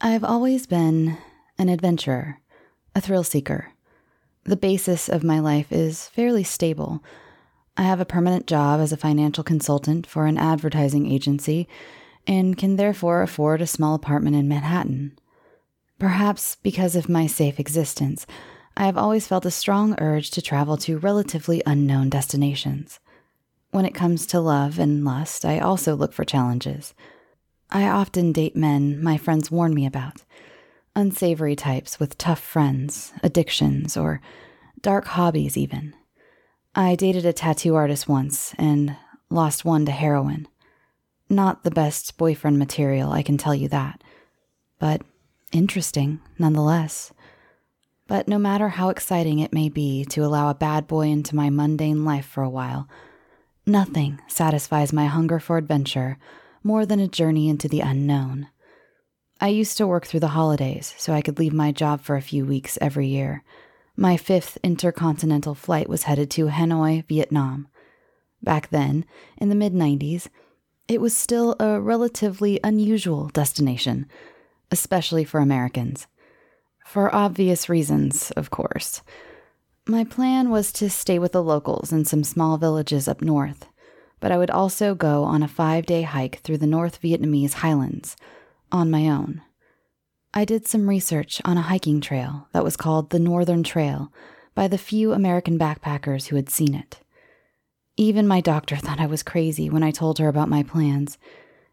I've always been an adventurer, a thrill seeker. The basis of my life is fairly stable. I have a permanent job as a financial consultant for an advertising agency and can therefore afford a small apartment in Manhattan. Perhaps because of my safe existence, I have always felt a strong urge to travel to relatively unknown destinations. When it comes to love and lust, I also look for challenges. I often date men my friends warn me about unsavory types with tough friends, addictions, or dark hobbies, even. I dated a tattoo artist once and lost one to heroin. Not the best boyfriend material, I can tell you that, but interesting nonetheless. But no matter how exciting it may be to allow a bad boy into my mundane life for a while, nothing satisfies my hunger for adventure more than a journey into the unknown. I used to work through the holidays so I could leave my job for a few weeks every year. My fifth intercontinental flight was headed to Hanoi, Vietnam. Back then, in the mid 90s, it was still a relatively unusual destination, especially for Americans. For obvious reasons, of course. My plan was to stay with the locals in some small villages up north but I would also go on a five day hike through the North Vietnamese highlands on my own. I did some research on a hiking trail that was called the Northern Trail by the few American backpackers who had seen it. Even my doctor thought I was crazy when I told her about my plans.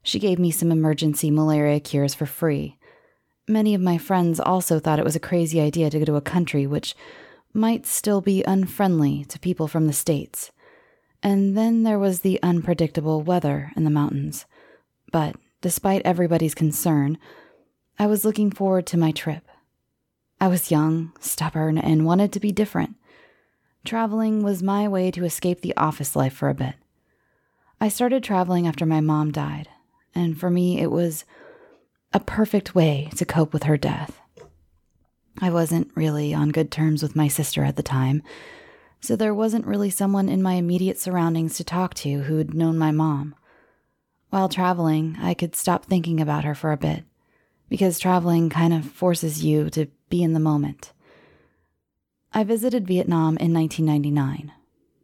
She gave me some emergency malaria cures for free. Many of my friends also thought it was a crazy idea to go to a country which might still be unfriendly to people from the States. And then there was the unpredictable weather in the mountains. But despite everybody's concern, I was looking forward to my trip. I was young, stubborn, and wanted to be different. Traveling was my way to escape the office life for a bit. I started traveling after my mom died, and for me, it was a perfect way to cope with her death. I wasn't really on good terms with my sister at the time, so there wasn't really someone in my immediate surroundings to talk to who'd known my mom. While traveling, I could stop thinking about her for a bit, because traveling kind of forces you to be in the moment. I visited Vietnam in 1999,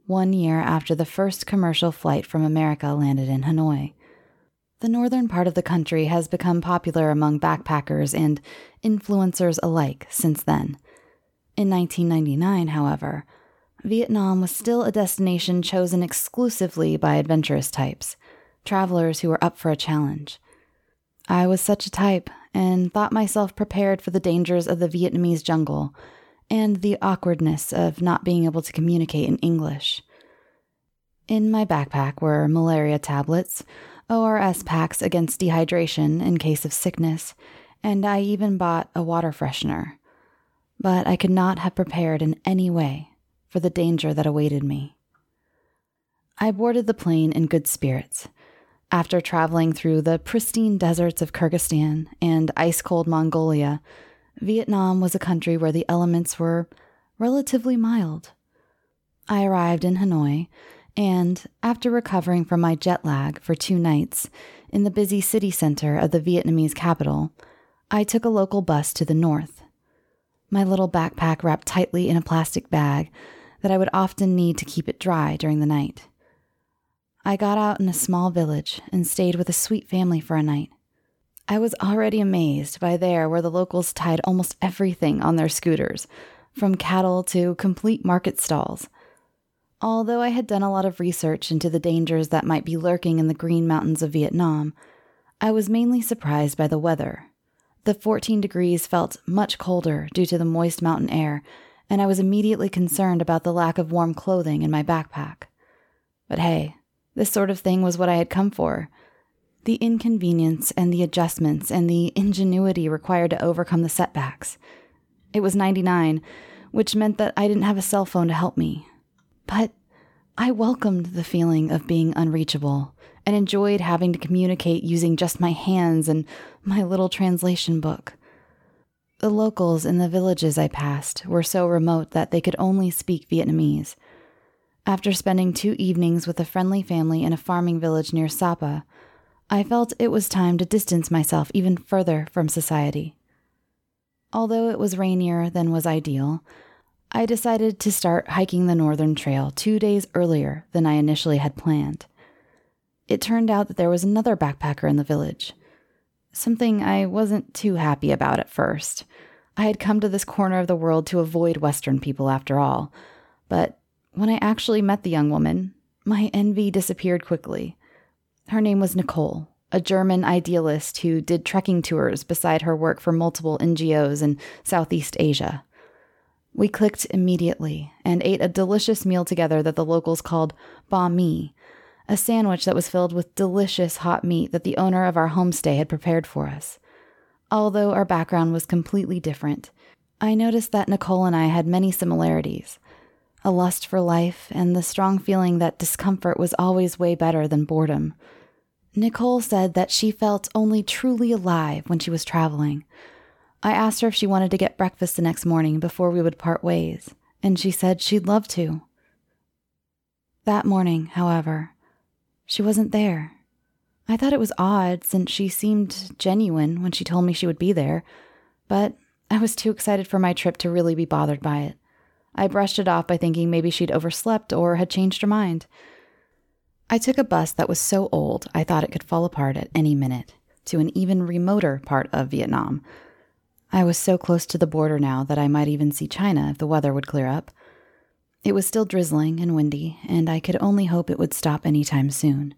one year after the first commercial flight from America landed in Hanoi. The northern part of the country has become popular among backpackers and influencers alike since then. In 1999, however, Vietnam was still a destination chosen exclusively by adventurous types, travelers who were up for a challenge. I was such a type and thought myself prepared for the dangers of the Vietnamese jungle and the awkwardness of not being able to communicate in English. In my backpack were malaria tablets, ORS packs against dehydration in case of sickness, and I even bought a water freshener. But I could not have prepared in any way for the danger that awaited me. I boarded the plane in good spirits. After traveling through the pristine deserts of Kyrgyzstan and ice cold Mongolia, Vietnam was a country where the elements were relatively mild. I arrived in Hanoi, and after recovering from my jet lag for two nights in the busy city center of the Vietnamese capital, I took a local bus to the north. My little backpack wrapped tightly in a plastic bag that I would often need to keep it dry during the night. I got out in a small village and stayed with a sweet family for a night. I was already amazed by there where the locals tied almost everything on their scooters, from cattle to complete market stalls. Although I had done a lot of research into the dangers that might be lurking in the green mountains of Vietnam, I was mainly surprised by the weather. The 14 degrees felt much colder due to the moist mountain air and I was immediately concerned about the lack of warm clothing in my backpack. But hey, this sort of thing was what I had come for. The inconvenience and the adjustments and the ingenuity required to overcome the setbacks. It was 99, which meant that I didn't have a cell phone to help me. But I welcomed the feeling of being unreachable and enjoyed having to communicate using just my hands and my little translation book. The locals in the villages I passed were so remote that they could only speak Vietnamese. After spending two evenings with a friendly family in a farming village near Sapa, I felt it was time to distance myself even further from society. Although it was rainier than was ideal, I decided to start hiking the Northern Trail two days earlier than I initially had planned. It turned out that there was another backpacker in the village, something I wasn't too happy about at first. I had come to this corner of the world to avoid Western people after all, but when I actually met the young woman, my envy disappeared quickly. Her name was Nicole, a German idealist who did trekking tours beside her work for multiple NGOs in Southeast Asia. We clicked immediately and ate a delicious meal together that the locals called banh mi, a sandwich that was filled with delicious hot meat that the owner of our homestay had prepared for us. Although our background was completely different, I noticed that Nicole and I had many similarities a lust for life and the strong feeling that discomfort was always way better than boredom. Nicole said that she felt only truly alive when she was traveling, I asked her if she wanted to get breakfast the next morning before we would part ways, and she said she'd love to. That morning, however, she wasn't there. I thought it was odd since she seemed genuine when she told me she would be there, but I was too excited for my trip to really be bothered by it. I brushed it off by thinking maybe she'd overslept or had changed her mind. I took a bus that was so old I thought it could fall apart at any minute to an even remoter part of Vietnam I was so close to the border now that I might even see China if the weather would clear up. It was still drizzling and windy, and I could only hope it would stop any time soon.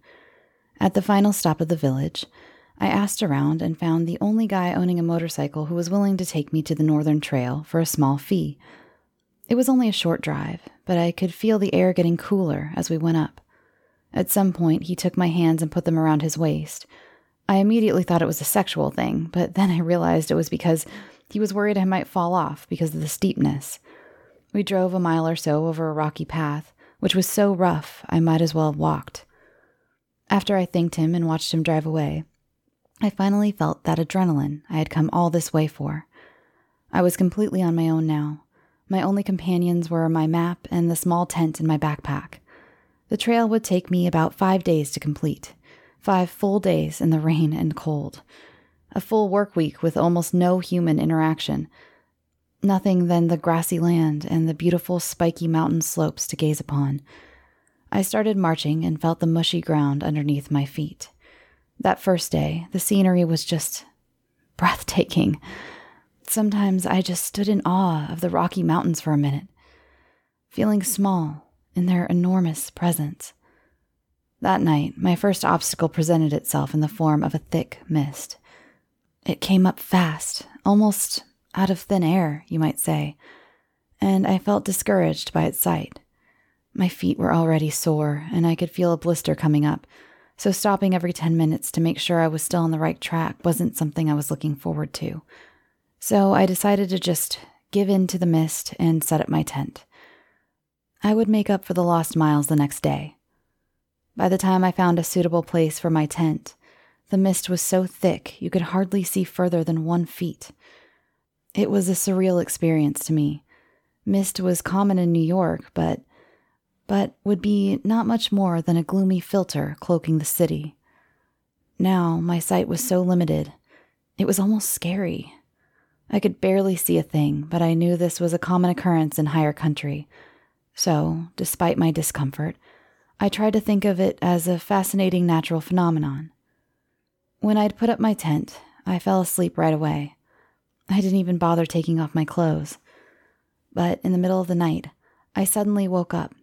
At the final stop of the village, I asked around and found the only guy owning a motorcycle who was willing to take me to the Northern Trail for a small fee. It was only a short drive, but I could feel the air getting cooler as we went up. At some point, he took my hands and put them around his waist, I immediately thought it was a sexual thing, but then I realized it was because he was worried I might fall off because of the steepness. We drove a mile or so over a rocky path, which was so rough I might as well have walked. After I thanked him and watched him drive away, I finally felt that adrenaline I had come all this way for. I was completely on my own now. My only companions were my map and the small tent in my backpack. The trail would take me about five days to complete, Five full days in the rain and cold. A full work week with almost no human interaction. Nothing than the grassy land and the beautiful spiky mountain slopes to gaze upon. I started marching and felt the mushy ground underneath my feet. That first day, the scenery was just breathtaking. Sometimes I just stood in awe of the Rocky Mountains for a minute, feeling small in their enormous presence. That night, my first obstacle presented itself in the form of a thick mist. It came up fast, almost out of thin air, you might say, and I felt discouraged by its sight. My feet were already sore, and I could feel a blister coming up, so stopping every 10 minutes to make sure I was still on the right track wasn't something I was looking forward to. So I decided to just give in to the mist and set up my tent. I would make up for the lost miles the next day. By the time I found a suitable place for my tent, the mist was so thick you could hardly see further than one feet. It was a surreal experience to me. Mist was common in New York, but but would be not much more than a gloomy filter cloaking the city. Now my sight was so limited, it was almost scary. I could barely see a thing, but I knew this was a common occurrence in higher country. So, despite my discomfort, I tried to think of it as a fascinating natural phenomenon. When I'd put up my tent, I fell asleep right away. I didn't even bother taking off my clothes. But in the middle of the night, I suddenly woke up.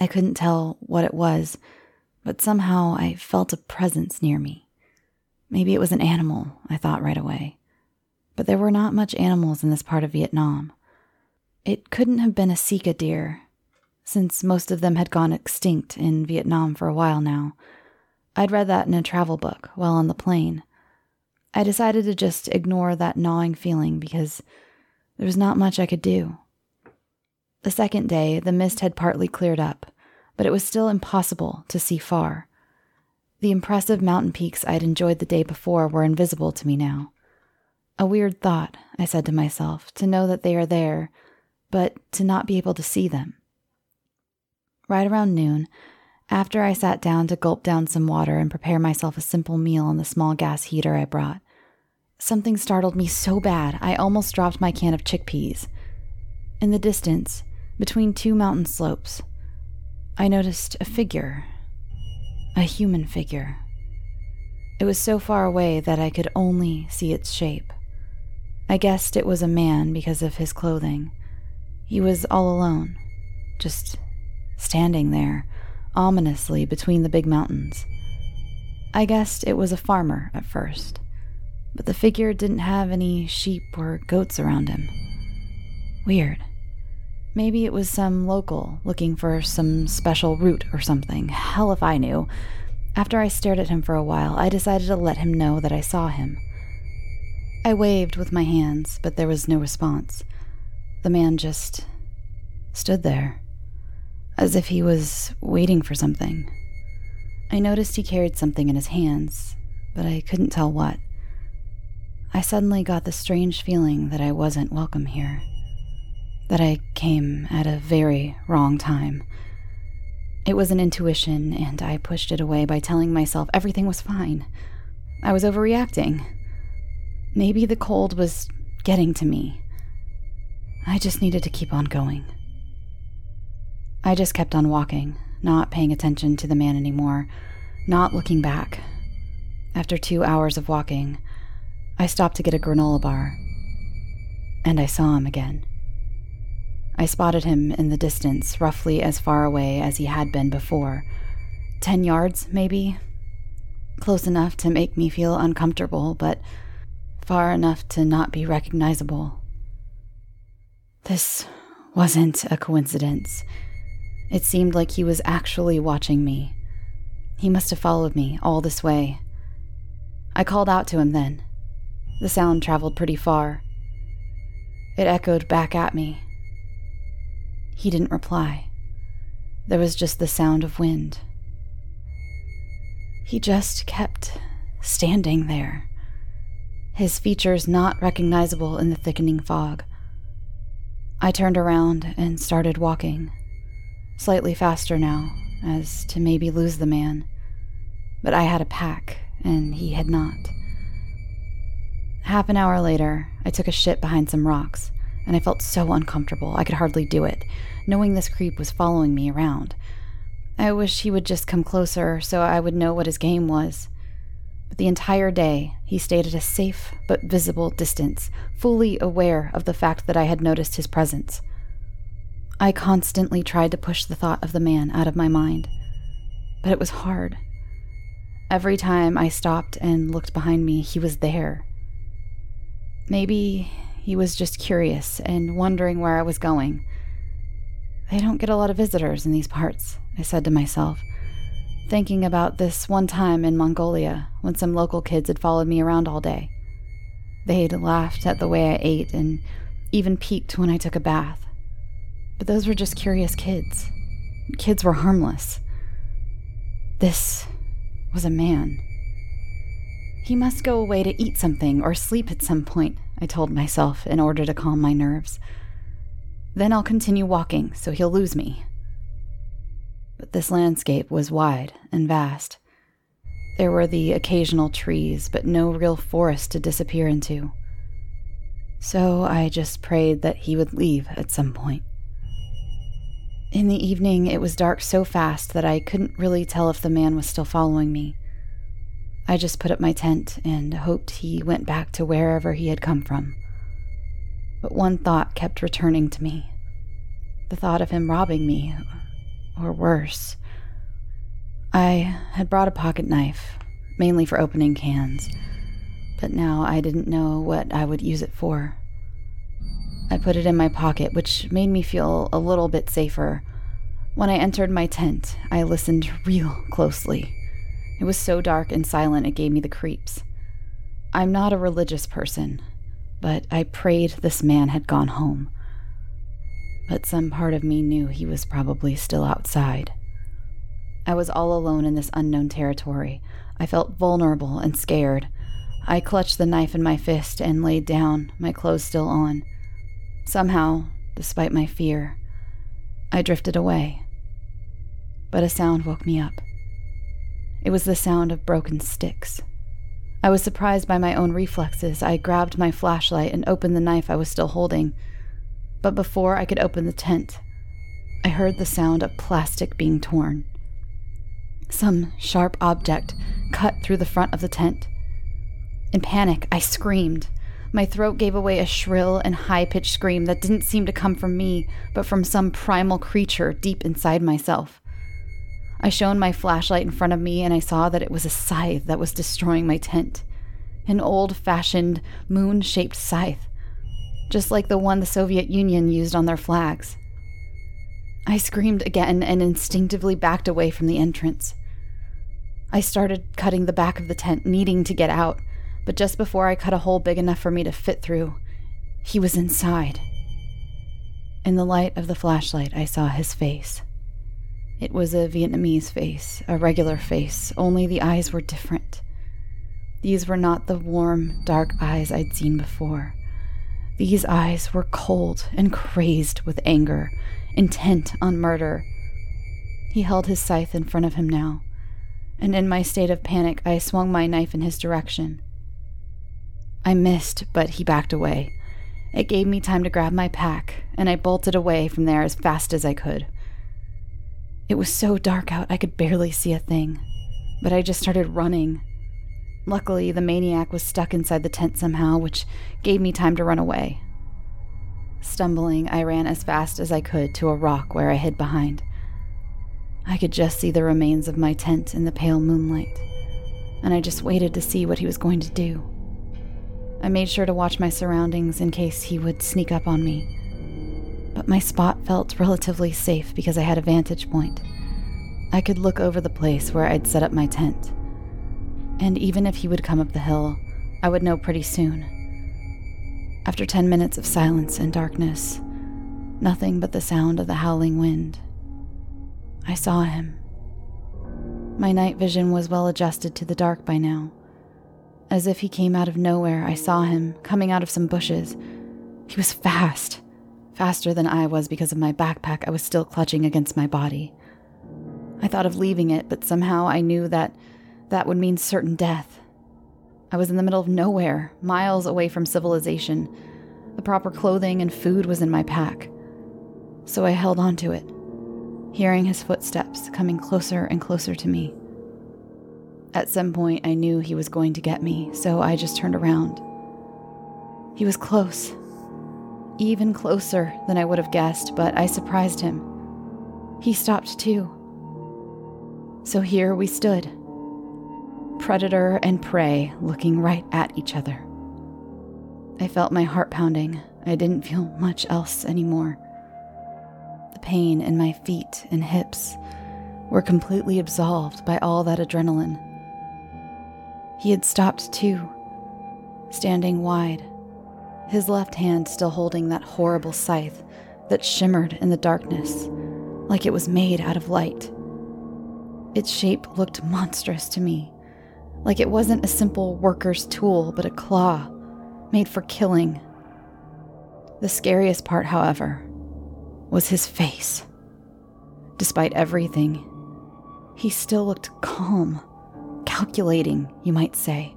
I couldn't tell what it was, but somehow I felt a presence near me. Maybe it was an animal, I thought right away. But there were not much animals in this part of Vietnam. It couldn't have been a sika deer since most of them had gone extinct in Vietnam for a while now. I'd read that in a travel book while on the plane. I decided to just ignore that gnawing feeling because there was not much I could do. The second day, the mist had partly cleared up, but it was still impossible to see far. The impressive mountain peaks I'd enjoyed the day before were invisible to me now. A weird thought, I said to myself, to know that they are there, but to not be able to see them. Right around noon, After I sat down to gulp down some water and prepare myself a simple meal on the small gas heater I brought, something startled me so bad I almost dropped my can of chickpeas. In the distance, between two mountain slopes, I noticed a figure. A human figure. It was so far away that I could only see its shape. I guessed it was a man because of his clothing. He was all alone, just standing there ominously between the big mountains. I guessed it was a farmer at first, but the figure didn't have any sheep or goats around him. Weird. Maybe it was some local looking for some special root or something. Hell if I knew. After I stared at him for a while, I decided to let him know that I saw him. I waved with my hands, but there was no response. The man just stood there as if he was waiting for something. I noticed he carried something in his hands, but I couldn't tell what. I suddenly got the strange feeling that I wasn't welcome here, that I came at a very wrong time. It was an intuition, and I pushed it away by telling myself everything was fine. I was overreacting. Maybe the cold was getting to me. I just needed to keep on going. I just kept on walking, not paying attention to the man anymore, not looking back. After two hours of walking, I stopped to get a granola bar, and I saw him again. I spotted him in the distance, roughly as far away as he had been before. Ten yards, maybe? Close enough to make me feel uncomfortable, but far enough to not be recognizable. This wasn't a coincidence. It seemed like he was actually watching me. He must have followed me all this way. I called out to him then. The sound traveled pretty far. It echoed back at me. He didn't reply. There was just the sound of wind. He just kept standing there, his features not recognizable in the thickening fog. I turned around and started walking slightly faster now, as to maybe lose the man. But I had a pack, and he had not. Half an hour later, I took a shit behind some rocks, and I felt so uncomfortable I could hardly do it, knowing this creep was following me around. I wish he would just come closer so I would know what his game was. But the entire day, he stayed at a safe but visible distance, fully aware of the fact that I had noticed his presence. I constantly tried to push the thought of the man out of my mind, but it was hard. Every time I stopped and looked behind me, he was there. Maybe he was just curious and wondering where I was going. They don't get a lot of visitors in these parts, I said to myself, thinking about this one time in Mongolia when some local kids had followed me around all day. They'd laughed at the way I ate and even peeked when I took a bath. But those were just curious kids. Kids were harmless. This was a man. He must go away to eat something or sleep at some point, I told myself in order to calm my nerves. Then I'll continue walking so he'll lose me. But this landscape was wide and vast. There were the occasional trees, but no real forest to disappear into. So I just prayed that he would leave at some point. In the evening, it was dark so fast that I couldn't really tell if the man was still following me. I just put up my tent and hoped he went back to wherever he had come from. But one thought kept returning to me the thought of him robbing me, or worse. I had brought a pocket knife, mainly for opening cans, but now I didn't know what I would use it for. I put it in my pocket, which made me feel a little bit safer. When I entered my tent, I listened real closely. It was so dark and silent it gave me the creeps. I'm not a religious person, but I prayed this man had gone home. But some part of me knew he was probably still outside. I was all alone in this unknown territory. I felt vulnerable and scared. I clutched the knife in my fist and laid down, my clothes still on. Somehow, despite my fear, I drifted away. but a sound woke me up. It was the sound of broken sticks. I was surprised by my own reflexes. I grabbed my flashlight and opened the knife I was still holding. But before I could open the tent, I heard the sound of plastic being torn. Some sharp object cut through the front of the tent. In panic, I screamed. My throat gave away a shrill and high pitched scream that didn't seem to come from me, but from some primal creature deep inside myself. I shone my flashlight in front of me and I saw that it was a scythe that was destroying my tent. An old fashioned, moon shaped scythe, just like the one the Soviet Union used on their flags. I screamed again and instinctively backed away from the entrance. I started cutting the back of the tent, needing to get out, but just before I cut a hole big enough for me to fit through, he was inside. In the light of the flashlight, I saw his face. It was a Vietnamese face, a regular face, only the eyes were different. These were not the warm, dark eyes I'd seen before. These eyes were cold and crazed with anger, intent on murder. He held his scythe in front of him now, and in my state of panic, I swung my knife in his direction. I missed, but he backed away. It gave me time to grab my pack, and I bolted away from there as fast as I could. It was so dark out I could barely see a thing, but I just started running. Luckily, the maniac was stuck inside the tent somehow, which gave me time to run away. Stumbling, I ran as fast as I could to a rock where I hid behind. I could just see the remains of my tent in the pale moonlight, and I just waited to see what he was going to do. I made sure to watch my surroundings in case he would sneak up on me but my spot felt relatively safe because I had a vantage point. I could look over the place where I'd set up my tent. And even if he would come up the hill, I would know pretty soon. After 10 minutes of silence and darkness, nothing but the sound of the howling wind, I saw him. My night vision was well adjusted to the dark by now. As if he came out of nowhere, I saw him coming out of some bushes. He was fast faster than I was because of my backpack I was still clutching against my body. I thought of leaving it, but somehow I knew that that would mean certain death. I was in the middle of nowhere, miles away from civilization. The proper clothing and food was in my pack. So I held on to it, hearing his footsteps coming closer and closer to me. At some point, I knew he was going to get me, so I just turned around. He was close, even closer than I would have guessed, but I surprised him. He stopped too. So here we stood, predator and prey looking right at each other. I felt my heart pounding. I didn't feel much else anymore. The pain in my feet and hips were completely absolved by all that adrenaline. He had stopped too, standing wide, his left hand still holding that horrible scythe that shimmered in the darkness like it was made out of light. Its shape looked monstrous to me, like it wasn't a simple worker's tool, but a claw made for killing. The scariest part, however, was his face. Despite everything, he still looked calm, calculating, you might say.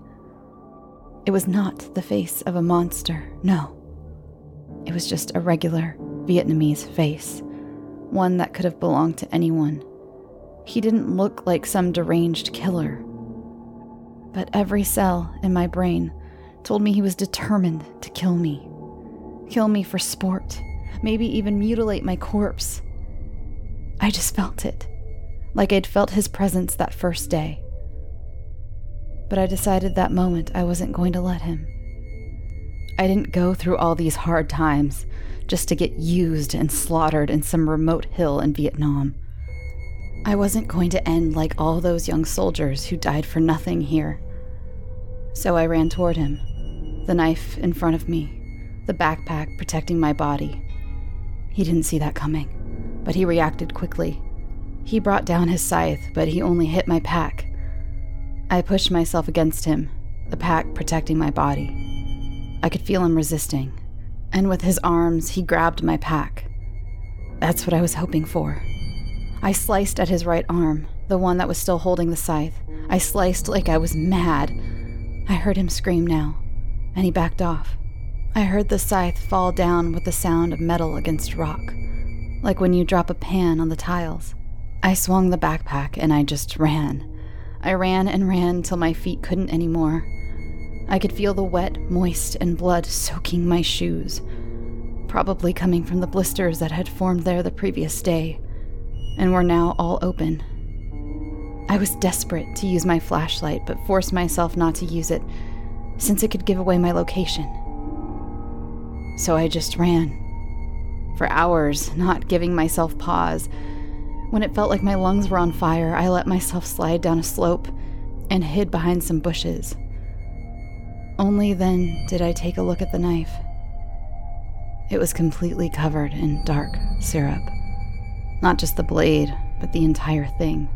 It was not the face of a monster, no. It was just a regular Vietnamese face, one that could have belonged to anyone. He didn't look like some deranged killer. But every cell in my brain told me he was determined to kill me. Kill me for sport, maybe even mutilate my corpse. I just felt it, like I'd felt his presence that first day but I decided that moment I wasn't going to let him. I didn't go through all these hard times just to get used and slaughtered in some remote hill in Vietnam. I wasn't going to end like all those young soldiers who died for nothing here. So I ran toward him, the knife in front of me, the backpack protecting my body. He didn't see that coming, but he reacted quickly. He brought down his scythe, but he only hit my pack, I pushed myself against him, the pack protecting my body. I could feel him resisting, and with his arms, he grabbed my pack. That's what I was hoping for. I sliced at his right arm, the one that was still holding the scythe. I sliced like I was mad. I heard him scream now, and he backed off. I heard the scythe fall down with the sound of metal against rock, like when you drop a pan on the tiles. I swung the backpack and I just ran. I ran and ran till my feet couldn't anymore. I could feel the wet, moist, and blood soaking my shoes, probably coming from the blisters that had formed there the previous day, and were now all open. I was desperate to use my flashlight, but forced myself not to use it, since it could give away my location. So I just ran. For hours, not giving myself pause. When it felt like my lungs were on fire, I let myself slide down a slope and hid behind some bushes. Only then did I take a look at the knife. It was completely covered in dark syrup. Not just the blade, but the entire thing.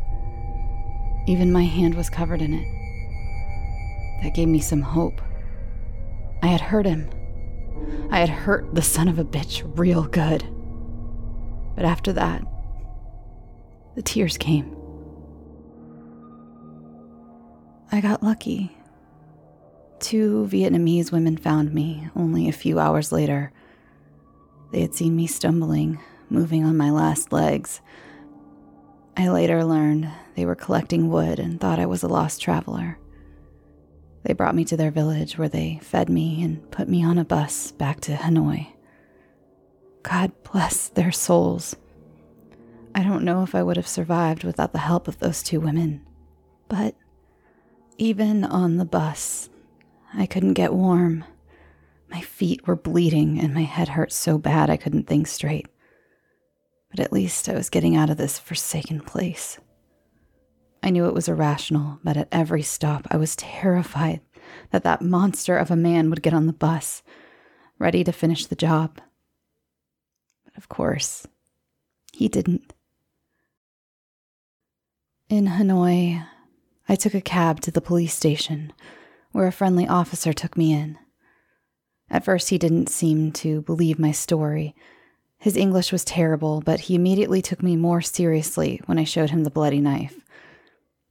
Even my hand was covered in it. That gave me some hope. I had hurt him. I had hurt the son of a bitch real good. But after that, the tears came. I got lucky. Two Vietnamese women found me only a few hours later. They had seen me stumbling, moving on my last legs. I later learned they were collecting wood and thought I was a lost traveler. They brought me to their village where they fed me and put me on a bus back to Hanoi. God bless their souls. I don't know if I would have survived without the help of those two women. But even on the bus, I couldn't get warm. My feet were bleeding and my head hurt so bad I couldn't think straight. But at least I was getting out of this forsaken place. I knew it was irrational, but at every stop I was terrified that that monster of a man would get on the bus, ready to finish the job. But of course, he didn't. In Hanoi, I took a cab to the police station, where a friendly officer took me in. At first, he didn't seem to believe my story. His English was terrible, but he immediately took me more seriously when I showed him the bloody knife.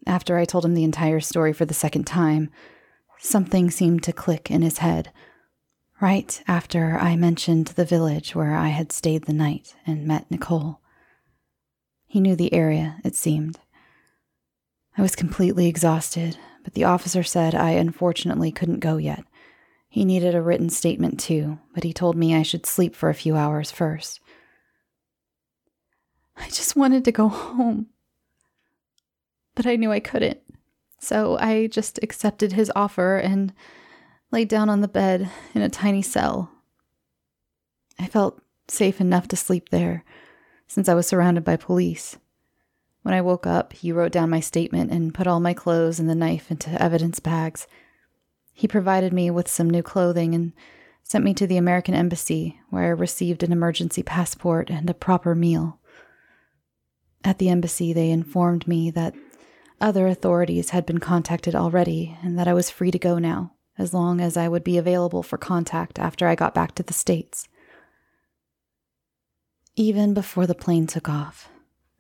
After I told him the entire story for the second time, something seemed to click in his head. Right after I mentioned the village where I had stayed the night and met Nicole. He knew the area, it seemed. I was completely exhausted, but the officer said I unfortunately couldn't go yet. He needed a written statement too, but he told me I should sleep for a few hours first. I just wanted to go home but I knew I couldn't. So I just accepted his offer and laid down on the bed in a tiny cell. I felt safe enough to sleep there, since I was surrounded by police. When I woke up, he wrote down my statement and put all my clothes and the knife into evidence bags. He provided me with some new clothing and sent me to the American Embassy, where I received an emergency passport and a proper meal. At the embassy, they informed me that other authorities had been contacted already, and that I was free to go now, as long as I would be available for contact after I got back to the States. Even before the plane took off,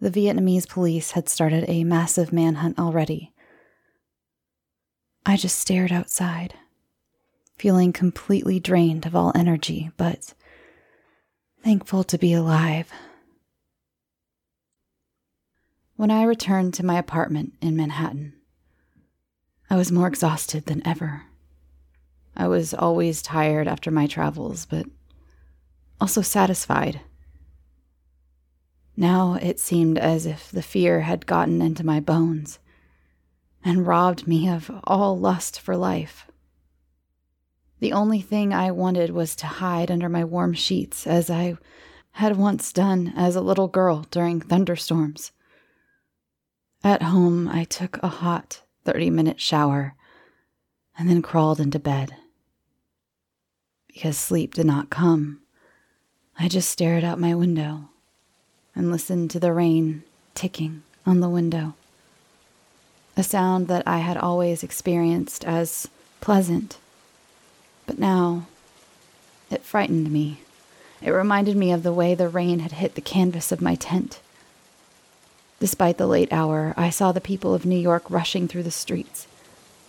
the Vietnamese police had started a massive manhunt already. I just stared outside, feeling completely drained of all energy, but thankful to be alive when I returned to my apartment in Manhattan, I was more exhausted than ever. I was always tired after my travels, but also satisfied. Now it seemed as if the fear had gotten into my bones and robbed me of all lust for life. The only thing I wanted was to hide under my warm sheets as I had once done as a little girl during thunderstorms. At home, I took a hot 30 minute shower and then crawled into bed. Because sleep did not come, I just stared out my window and listened to the rain ticking on the window. A sound that I had always experienced as pleasant. But now, it frightened me. It reminded me of the way the rain had hit the canvas of my tent Despite the late hour, I saw the people of New York rushing through the streets,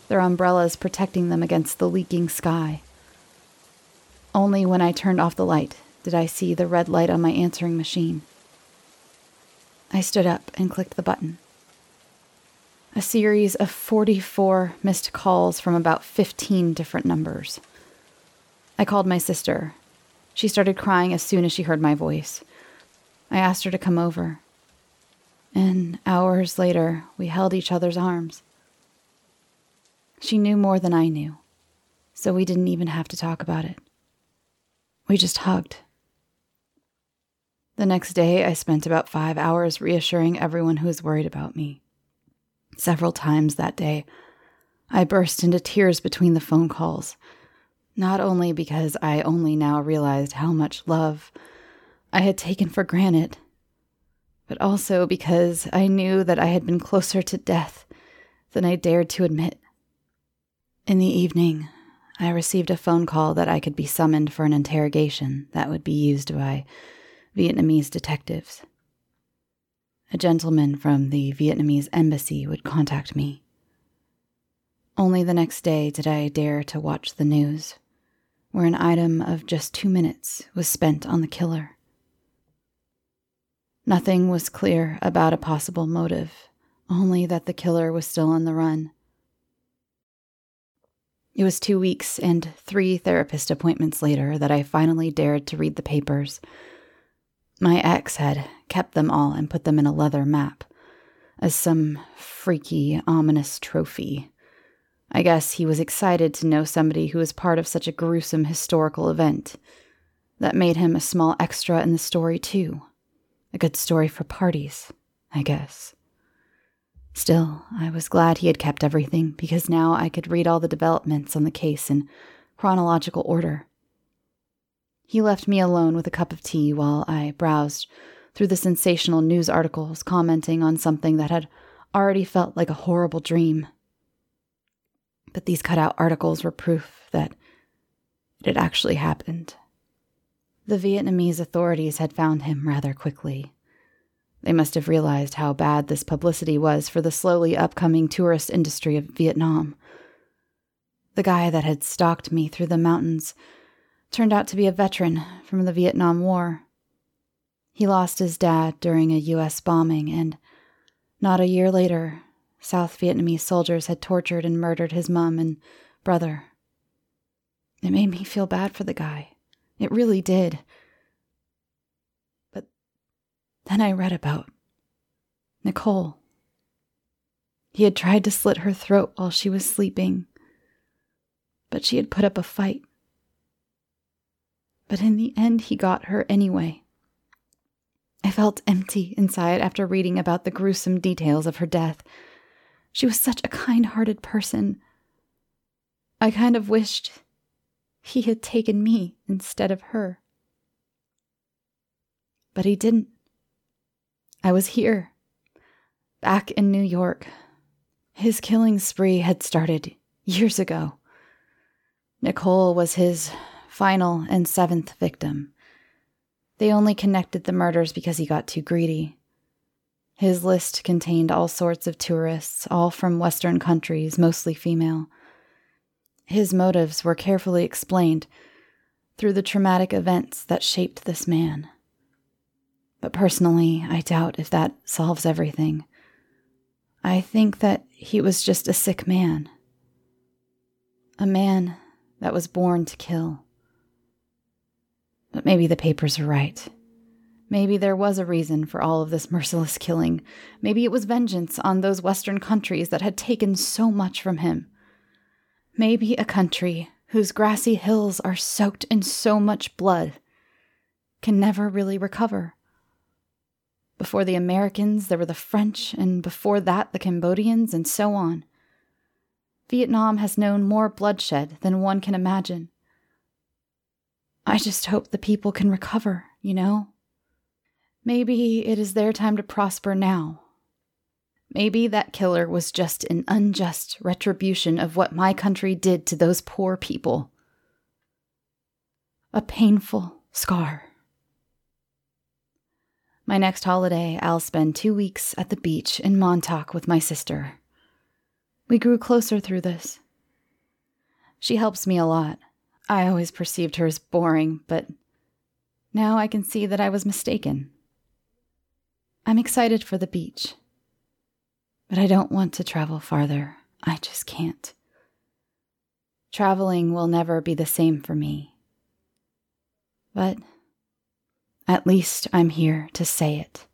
their umbrellas protecting them against the leaking sky. Only when I turned off the light did I see the red light on my answering machine. I stood up and clicked the button. A series of 44 missed calls from about 15 different numbers. I called my sister. She started crying as soon as she heard my voice. I asked her to come over. And hours later, we held each other's arms. She knew more than I knew, so we didn't even have to talk about it. We just hugged. The next day, I spent about five hours reassuring everyone who was worried about me. Several times that day, I burst into tears between the phone calls, not only because I only now realized how much love I had taken for granted, but also because I knew that I had been closer to death than I dared to admit. In the evening, I received a phone call that I could be summoned for an interrogation that would be used by Vietnamese detectives. A gentleman from the Vietnamese embassy would contact me. Only the next day did I dare to watch the news, where an item of just two minutes was spent on the killer. Nothing was clear about a possible motive, only that the killer was still on the run. It was two weeks and three therapist appointments later that I finally dared to read the papers. My ex had kept them all and put them in a leather map as some freaky, ominous trophy. I guess he was excited to know somebody who was part of such a gruesome historical event. That made him a small extra in the story, too. A good story for parties, I guess. Still, I was glad he had kept everything because now I could read all the developments on the case in chronological order. He left me alone with a cup of tea while I browsed through the sensational news articles commenting on something that had already felt like a horrible dream. But these cutout articles were proof that it had actually happened. The Vietnamese authorities had found him rather quickly. They must have realized how bad this publicity was for the slowly upcoming tourist industry of Vietnam. The guy that had stalked me through the mountains turned out to be a veteran from the Vietnam War. He lost his dad during a U.S. bombing, and not a year later, South Vietnamese soldiers had tortured and murdered his mum and brother. It made me feel bad for the guy. It really did. But then I read about Nicole. He had tried to slit her throat while she was sleeping, but she had put up a fight. But in the end, he got her anyway. I felt empty inside after reading about the gruesome details of her death. She was such a kind hearted person. I kind of wished he had taken me instead of her. But he didn't. I was here, back in New York. His killing spree had started years ago. Nicole was his final and seventh victim. They only connected the murders because he got too greedy. His list contained all sorts of tourists, all from Western countries, mostly female. His motives were carefully explained through the traumatic events that shaped this man. But personally, I doubt if that solves everything. I think that he was just a sick man. A man that was born to kill. But maybe the papers are right. Maybe there was a reason for all of this merciless killing. Maybe it was vengeance on those Western countries that had taken so much from him. Maybe a country whose grassy hills are soaked in so much blood can never really recover. Before the Americans, there were the French, and before that, the Cambodians, and so on. Vietnam has known more bloodshed than one can imagine. I just hope the people can recover, you know? Maybe it is their time to prosper now, Maybe that killer was just an unjust retribution of what my country did to those poor people. A painful scar. My next holiday, I'll spend two weeks at the beach in Montauk with my sister. We grew closer through this. She helps me a lot. I always perceived her as boring, but now I can see that I was mistaken. I'm excited for the beach, but I don't want to travel farther. I just can't. Traveling will never be the same for me. But at least I'm here to say it.